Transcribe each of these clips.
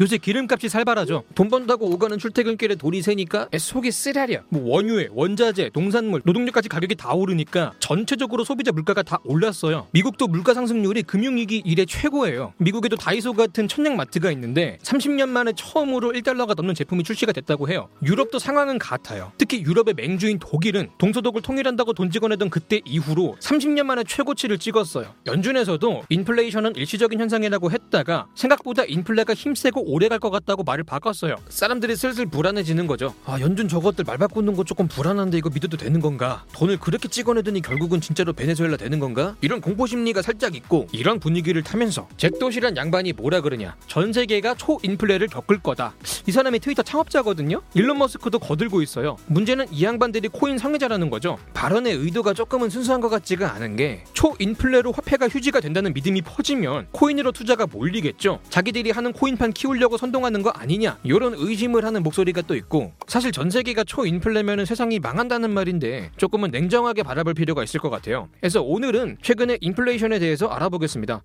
요새 기름값이 살벌하죠. 돈 번다고 오가는 출퇴근길에 돈이 새니까 속이 쓰라려. 뭐 원유에 원자재, 농산물, 노동력까지 가격이 다 오르니까 전체적으로 소비자 물가가 다 올랐어요. 미국도 물가 상승률이 금융위기 이래 최고예요. 미국에도 다이소 같은 천냥 마트가 있는데 30년 만에 처음으로 1달러가 넘는 제품이 출시가 됐다고 해요. 유럽도 상황은 같아요. 특히 유럽의 맹주인 독일은 동서독을 통일한다고 돈 찍어내던 그때 이후로 30년 만에 최고치를 찍었어요. 연준에서도 인플레이션은 일시적인 현상이라고 했다가 생각보다 인플레가 힘세고 오래 갈 것 같다고 말을 바꿨어요. 사람들이 슬슬 불안해지는 거죠. 아 연준 저것들 말 바꾸는 거 조금 불안한데 이거 믿어도 되는 건가? 돈을 그렇게 찍어내더니 결국은 진짜로 베네수엘라 되는 건가? 이런 공포 심리가 살짝 있고 이런 분위기를 타면서 잭도시란 양반이 뭐라 그러냐? 전 세계가 초인플레를 겪을 거다. 이 사람이 트위터 창업자거든요. 일론 머스크도 거들고 있어요. 문제는 이 양반들이 코인 성애자라는 거죠. 발언의 의도가 조금은 순수한 것 같지가 않은 게 초인플레로 화폐가 휴지가 된다는 믿음이 퍼지면 코인으로 투자가 몰리겠죠. 자기들이 하는 코인판 키 우려고 선동하는 거 아니냐? 이런 의심을 하는 목소리가 또 있고 사실 전 세계가 초인플레면 세상이 망한다는 말인데 조금은 냉정하게 바라볼 필요가 있을 것 같아요. 그래서 오늘은 최근의 인플레이션에 대해서 알아보겠습니다.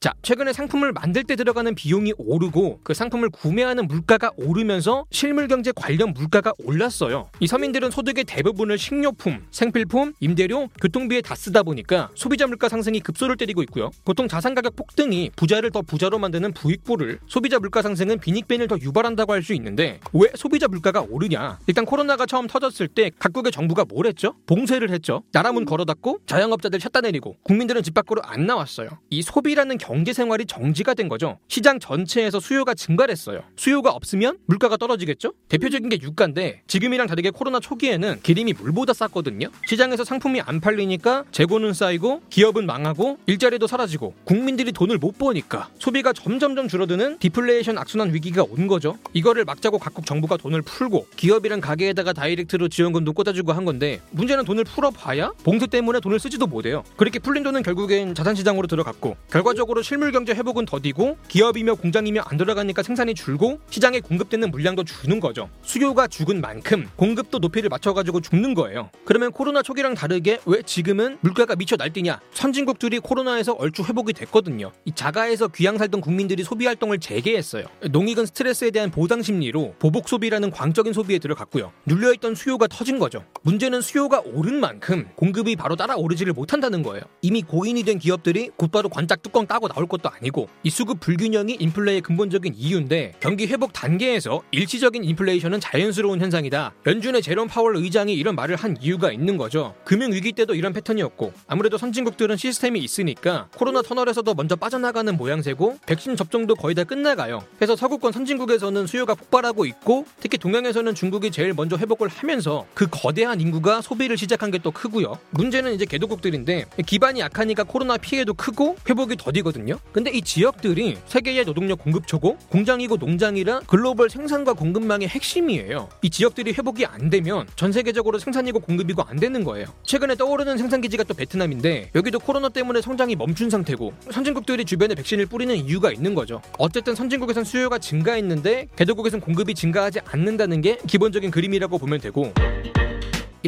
자, 최근에 상품을 만들 때 들어가는 비용이 오르고 그 상품을 구매하는 물가가 오르면서 실물 경제 관련 물가가 올랐어요. 이 서민들은 소득의 대부분을 식료품, 생필품, 임대료, 교통비에 다 쓰다 보니까 소비자 물가 상승이 급소를 때리고 있고요. 보통 자산 가격 폭등이 부자를 더 부자로 만드는 부익부를 소비자 물가 상승은 빈익빈을 더 유발한다고 할 수 있는데 왜 소비자 물가가 오르냐? 일단 코로나가 처음 터졌을 때 각국의 정부가 뭘 했죠? 봉쇄를 했죠. 나라 문 걸어 닫고 자영업자들 쳤다 내리고 국민들은 집 밖으로 안 나왔어요. 이 소비라는 경제 생활이 정지가 된 거죠. 시장 전체에서 수요가 증가했어요. 수요가 없으면 물가가 떨어지겠죠? 대표적인 게 유가인데 지금이랑 다르게 코로나 초기에는 기름이 물보다 쌌거든요. 시장에서 상품이 안 팔리니까 재고는 쌓이고 기업은 망하고 일자리도 사라지고 국민들이 돈을 못 버니까 소비가 점점점 줄어드는 디플레이션 악순환 위기가 온 거죠. 이거를 막자고 각국 정부가 돈을 풀고 기업이랑 가게에다가 direct로 지원금도 꽂아주고 한 건데 문제는 돈을 풀어봐야 봉쇄 때문에 돈을 쓰지도 못해요. 그렇게 풀린 돈은 결국엔 자산시장으로 들어갔고 결과적으로 실물 경제 회복은 더디고 기업이며 공장이며 안 돌아가니까 생산이 줄고 시장에 공급되는 물량도 주는 거죠. 수요가 죽은 만큼 공급도 높이를 맞춰가지고 죽는 거예요. 그러면 코로나 초기랑 다르게 왜 지금은 물가가 미쳐 날뛰냐? 선진국들이 코로나에서 얼추 회복이 됐거든요. 이 자가에서 귀양 살던 국민들이 소비 활동을 재개했어요. 농익은 스트레스에 대한 보상 심리로 보복 소비라는 광적인 소비에 들어갔고요. 눌려있던 수요가 터진 거죠. 문제는 수요가 오른 만큼 공급이 바로 따라 오르지를 못한다는 거예요. 이미 고인이 된 기업들이 곧바로 관짝 뚜껑 따고 나올 것도 아니고 이 수급 불균형이 인플레의 근본적인 이유인데 경기 회복 단계에서 일시적인 인플레이션은 자연스러운 현상이다. 연준의 제롬 파월 의장이 이런 말을 한 이유가 있는 거죠. 금융 위기 때도 이런 패턴이었고 아무래도 선진국들은 시스템이 있으니까 코로나 터널에서도 먼저 빠져나가는 모양새고 백신 접종도 거의 다 끝나가요. 그래서 서구권 선진국에서는 수요가 폭발하고 있고 특히 동양에서는 중국이 제일 먼저 회복을 하면서 그 거대한 인구가 소비를 시작한 게 또 크고요. 문제는 이제 개도국들인데 기반이 약하니까 코로나 피해도 크고 회복이 더디거든요. 근데 이 지역들이 세계의 노동력 공급처고 공장이고 농장이라 글로벌 생산과 공급망의 핵심이에요. 이 지역들이 회복이 안 되면 전 세계적으로 생산이고 공급이고 안 되는 거예요. 최근에 떠오르는 생산 기지가 또 베트남인데 여기도 코로나 때문에 성장이 멈춘 상태고 선진국들이 주변에 백신을 뿌리는 이유가 있는 거죠. 어쨌든 선진국에선 수요가 증가했는데 개도국에선 공급이 증가하지 않는다는 게 기본적인 그림이라고 보면 되고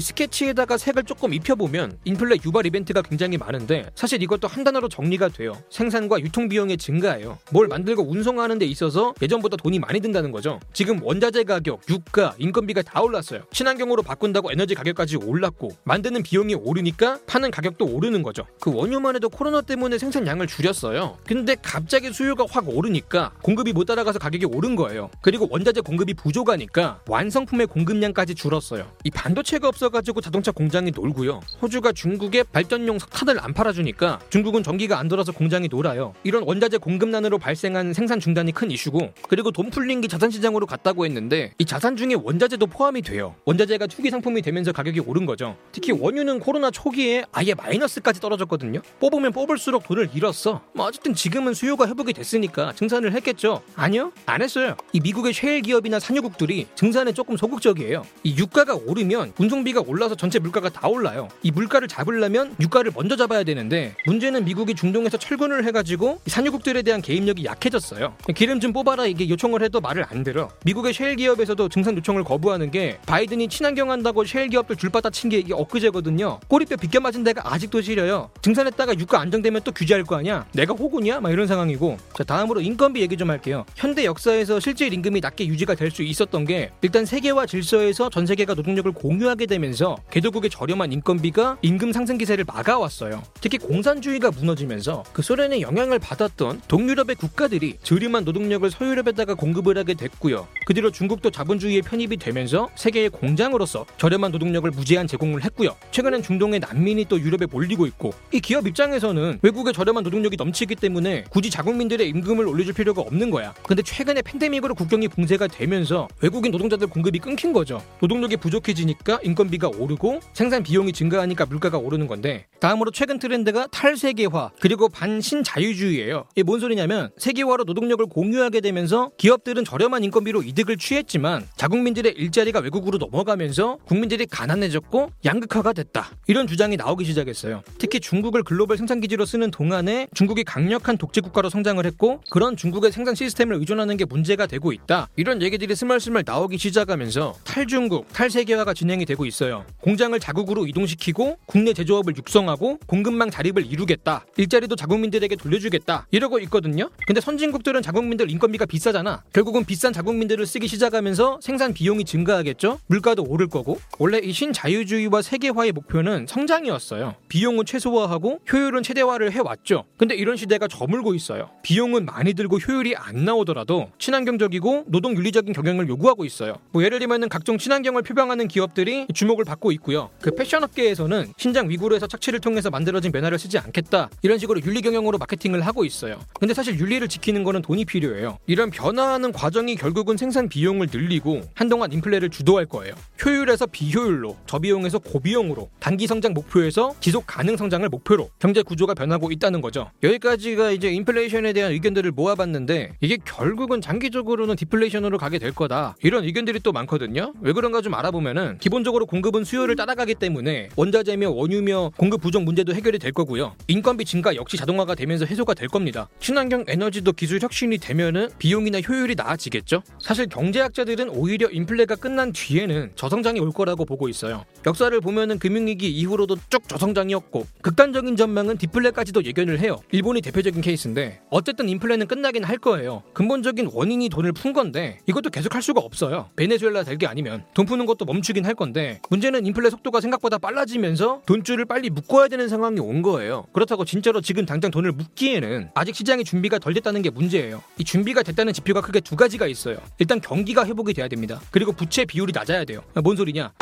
이 스케치에다가 색을 조금 입혀보면 인플레 유발 이벤트가 굉장히 많은데 사실 이것도 한 단어로 정리가 돼요. 생산과 유통 비용의 증가예요. 뭘 만들고 운송하는 데 있어서 예전보다 돈이 많이 든다는 거죠. 지금 원자재 가격, 유가, 인건비가 다 올랐어요. 친환경으로 바꾼다고 에너지 가격까지 올랐고 만드는 비용이 오르니까 파는 가격도 오르는 거죠. 그 원유만 해도 코로나 때문에 생산량을 줄였어요. 근데 갑자기 수요가 확 오르니까 공급이 못 따라가서 가격이 오른 거예요. 그리고 원자재 공급이 부족하니까 완성품의 공급량까지 줄었어요. 이 반도체가 없 없어가지고 자동차 공장이 놀고요. 호주가 중국에 발전용 석탄을 안 팔아주니까 중국은 전기가 안 돌아서 공장이 놀아요. 이런 원자재 공급난으로 발생한 생산 중단이 큰 이슈고 그리고 돈 풀린 게 자산시장으로 갔다고 했는데 이 자산 중에 원자재도 포함이 돼요. 원자재가 투기 상품이 되면서 가격이 오른 거죠. 특히 원유는 코로나 초기에 아예 마이너스까지 떨어졌거든요. 뽑으면 뽑을수록 돈을 잃었어. 뭐 어쨌든 지금은 수요가 회복이 됐으니까 증산을 했겠죠. 아니요, 안 했어요. 이 미국의 셰일 기업이나 산유국들이 증산에 조금 소극적이에요. 이 유가가 오르면 운송비 인건비가 올라서 전체 물가가 다 올라요. 이 물가를 잡으려면 유가를 먼저 잡아야 되는데 문제는 미국이 중동에서 철군을 해가지고 산유국들에 대한 개입력이 약해졌어요. 기름 좀 뽑아라 이게 요청을 해도 말을 안 들어. 미국의 셰일 기업에서도 증산 요청을 거부하는 게 바이든이 친환경 한다고 셰일 기업들 줄바다 친 게 이게 엊그제거든요. 꼬리뼈 비껴 맞은 데가 아직도 시려요. 증산했다가 유가 안정되면 또 규제할 거 아니야? 내가 호구냐? 막 이런 상황이고. 자 다음으로 인건비 얘기 좀 할게요. 현대 역사에서 실질 임금이 낮게 유지가 될 수 있었던 게 일단 세계화 질서에서 전 세계가 노동력을 공유하게 되면서 개도국의 저렴한 인건비가 임금 상승 기세를 막아왔어요. 특히 공산주의가 무너지면서 그 소련의 영향을 받았던 동유럽의 국가들이 저렴한 노동력을 서유럽에다가 공급을 하게 됐고요. 그 뒤로 중국도 자본주의에 편입이 되면서 세계의 공장으로서 저렴한 노동력을 무제한 제공을 했고요. 최근엔 중동의 난민이 또 유럽에 몰리고 있고 이 기업 입장에서는 외국의 저렴한 노동력이 넘치기 때문에 굳이 자국민들의 임금을 올려줄 필요가 없는 거야. 근데 최근에 팬데믹으로 국경이 붕괴가 되면서 외국인 노동자들 공급이 끊긴 거죠. 노동력이 부족해지니까 인건비 가 오르고 생산 비용이 증가하니까 물가가 오르는 건데 다음으로 최근 트렌드가 탈세계화 그리고 반신자유주의예요. 이게 뭔 소리냐면 세계화로 노동력을 공유하게 되면서 기업들은 저렴한 인건비로 이득을 취했지만 자국민들의 일자리가 외국으로 넘어가면서 국민들이 가난해졌고 양극화가 됐다. 이런 주장이 나오기 시작했어요. 특히 중국을 글로벌 생산기지로 쓰는 동안에 중국이 강력한 독재 국가로 성장을 했고 그런 중국의 생산 시스템을 의존하는 게 문제가 되고 있다. 이런 얘기들이 스멀스멀 나오기 시작하면서 탈중국, 탈세계화가 진행이 되고 있어요. 공장을 자국으로 이동시키고 국내 제조업을 육성하고 공급망 자립을 이루겠다. 일자리도 자국민들에게 돌려주겠다. 이러고 있거든요. 근데 선진국들은 자국민들 인건비가 비싸잖아. 결국은 비싼 자국민들을 쓰기 시작하면서 생산 비용이 증가하겠죠. 물가도 오를 거고. 원래 이 신자유주의와 세계화의 목표는 성장이었어요. 비용은 최소화하고 효율은 최대화를 해왔죠. 근데 이런 시대가 저물고 있어요. 비용은 많이 들고 효율이 안 나오더라도 친환경적이고 노동 윤리적인 경영을 요구하고 있어요. 뭐 예를 들면은 각종 친환경을 표방하는 기업들이 주 목을 받고 있고요. 그 패션 업계에서는 신장 위구르에서 착취를 통해서 만들어진 면화를 쓰지 않겠다. 이런 식으로 윤리 경영으로 마케팅을 하고 있어요. 근데 사실 윤리를 지키는 거는 돈이 필요해요. 이런 변화하는 과정이 결국은 생산 비용을 늘리고 한동안 인플레를 주도할 거예요. 효율에서 비효율로, 저비용에서 고비용으로, 단기 성장 목표에서 지속 가능 성장을 목표로 경제 구조가 변하고 있다는 거죠. 여기까지가 이제 인플레이션에 대한 의견들을 모아봤는데 이게 결국은 장기적으로는 디플레이션으로 가게 될 거다. 이런 의견들이 또 많거든요. 왜 그런가 좀 알아보면은 기본적으로 공 급은 수요를 따라가기 때문에 원자재며 원유며 공급 부족 문제도 해결이 될 거고요. 인건비 증가 역시 자동화가 되면서 해소가 될 겁니다. 친환경 에너지도 기술 혁신이 되면은 비용이나 효율이 나아지겠죠. 사실 경제학자들은 오히려 인플레가 끝난 뒤에는 저성장이 올 거라고 보고 있어요. 역사를 보면은 금융위기 이후로도 쭉 저성장이었고 극단적인 전망은 디플레까지도 예견을 해요. 일본이 대표적인 케이스인데 어쨌든 인플레는 끝나긴 할 거예요. 근본적인 원인이 돈을 푼 건데 이것도 계속 할 수가 없어요. 베네수엘라 될 게 아니면 돈 푸는 것도 멈추긴 할 건데 문제는 인플레 속도가 생각보다 빨라지면서 돈줄을 빨리 묶어야 되는 상황이 온 거예요. 그렇다고 진짜로 지금 당장 돈을 묶기에는 아직 시장의 준비가 덜 됐다는 게 문제예요. 이 준비가 됐다는 지표가 크게 두 가지가 있어요. 일단 경기가 회복이 돼야 됩니다. 그리고 부채 비율이 낮아야 돼요. 뭔 소리냐?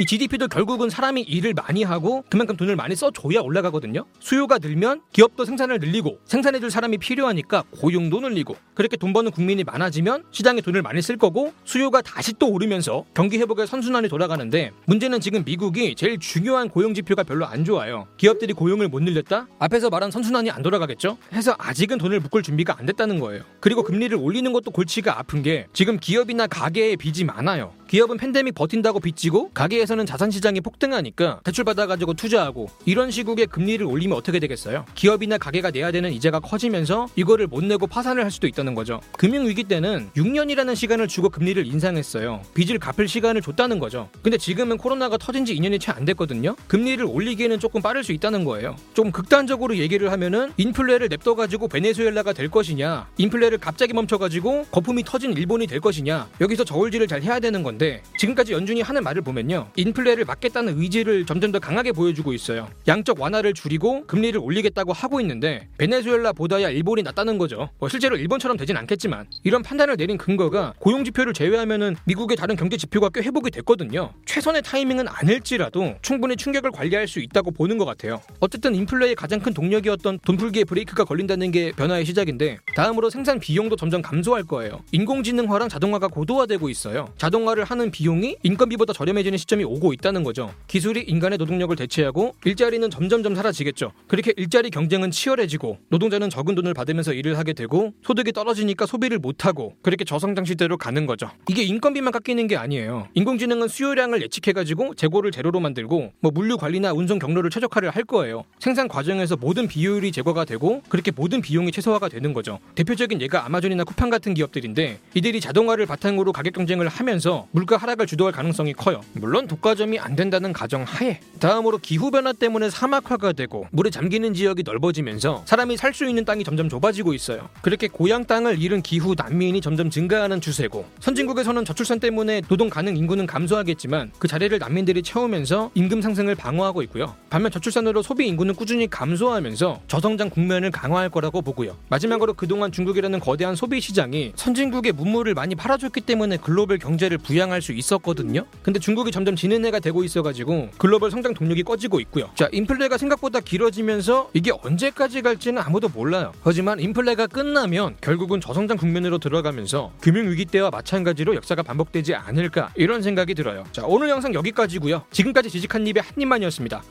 이 GDP도 결국은 사람이 일을 많이 하고 그만큼 돈을 많이 써줘야 올라가거든요. 수요가 늘면 기업도 생산을 늘리고 생산해줄 사람이 필요하니까 고용도 늘리고 그렇게 돈 버는 국민이 많아지면 시장에 돈을 많이 쓸 거고 수요가 다시 또 오르면서 경기 회복의 선순환이 돌아가는데 문제는 지금 미국이 제일 중요한 고용 지표가 별로 안 좋아요. 기업들이 고용을 못 늘렸다? 앞에서 말한 선순환이 안 돌아가겠죠? 해서 아직은 돈을 묶을 준비가 안 됐다는 거예요. 그리고 금리를 올리는 것도 골치가 아픈 게 지금 기업이나 가게에 빚이 많아요. 기업은 팬데믹 버틴다고 빚지고 가게에서는 자산 시장이 폭등하니까 대출 받아가지고 투자하고 이런 시국에 금리를 올리면 어떻게 되겠어요? 기업이나 가게가 내야 되는 이자가 커지면서 이거를 못 내고 파산을 할 수도 있다는 거죠. 금융 위기 때는 6년이라는 시간을 주고 금리를 인상했어요. 빚을 갚을 시간을 줬다는 거죠. 근데 지금은 코로나가 터진 지 2년이 채 안 됐거든요. 금리를 올리기에는 조금 빠를 수 있다는 거예요. 좀 극단적으로 얘기를 하면은 인플레를 냅둬가지고 베네수엘라가 될 것이냐, 인플레를 갑자기 멈춰가지고 거품이 터진 일본이 될 것이냐, 여기서 저울질을 잘 해야 되는 건데 지금까지 연준이 하는 말을 보면요, 인플레를 막겠다는 의지를 점점 더 강하게 보여주고 있어요. 양적 완화를 줄이고 금리를 올리겠다고 하고 있는데 베네수엘라보다야 일본이 낫다는 거죠. 뭐 실제로 일본처럼 되진 않겠지만 이런 판단을 내린 근거가 고용 지표를 제외하면은 미국의 다른 경제 지표가 꽤 회복이 됐거든요. 최선의 타이밍은 아닐지라도 충분히 충격을 관리할 수 있다고 보는 것 같아요. 어쨌든 인플레의 가장 큰 동력이었던 돈풀기의 브레이크가 걸린다는 게 변화의 시작인데 다음으로 생산 비용도 점점 감소할 거예요. 인공지능화랑 자동화가 고도화되고 있어요. 자동화를 하는 비용이 인건비보다 저렴해지는 시점이 오고 있다는 거죠. 기술이 인간의 노동력을 대체하고 일자리는 점점점 사라지겠죠. 그렇게 일자리 경쟁은 치열해지고 노동자는 적은 돈을 받으면서 일을 하게 되고 소득이 떨어지니까 소비를 못하고 그렇게 저성장 시대로 가는 거죠. 이게 인건비만 깎이는 게 아니에요. 인공지능은 수요량을 예측해가지고 재고를 제로로 만들고 뭐 물류 관리나 운송 경로를 최적화를 할 거예요. 생산 과정에서 모든 비효율이 제거가 되고 그렇게 모든 비용이 최소화가 되는 거죠. 대표적인 예가 아마존이나 쿠팡 같은 기업들인데 이들이 자동화를 바탕으로 가격 경쟁을 하면서 물가 하락을 주도할 가능성이 커요. 물론 독과점이 안 된다는 가정 하에 다음으로 기후 변화 때문에 사막화가 되고 물에 잠기는 지역이 넓어지면서 사람이 살 수 있는 땅이 점점 좁아지고 있어요. 그렇게 고향 땅을 잃은 기후 난민이 점점 증가하는 추세고 선진국에서는 저출산 때문에 노동 가능 인구는 감소하겠지만 그 자리를 난민들이 채우면서 임금 상승을 방어하고 있고요. 반면 저출산으로 소비 인구는 꾸준히 감소하면서 저성장 국면을 강화할 거라고 보고요. 마지막으로 그동안 중국이라는 거대한 소비 시장이 선진국의 문물을 많이 팔아줬기 때문에 글로벌 경제를 부양 할 수 있었거든요. 근데 중국이 점점 지는 해가 되고 있어가지고 글로벌 성장 동력이 꺼지고 있고요. 자, 인플레가 생각보다 길어지면서 이게 언제까지 갈지는 아무도 몰라요. 하지만 인플레가 끝나면 결국은 저성장 국면으로 들어가면서 금융위기 때와 마찬가지로 역사가 반복되지 않을까 이런 생각이 들어요. 자, 오늘 영상 여기까지고요. 지금까지 지식한 입의 한 입만이었습니다.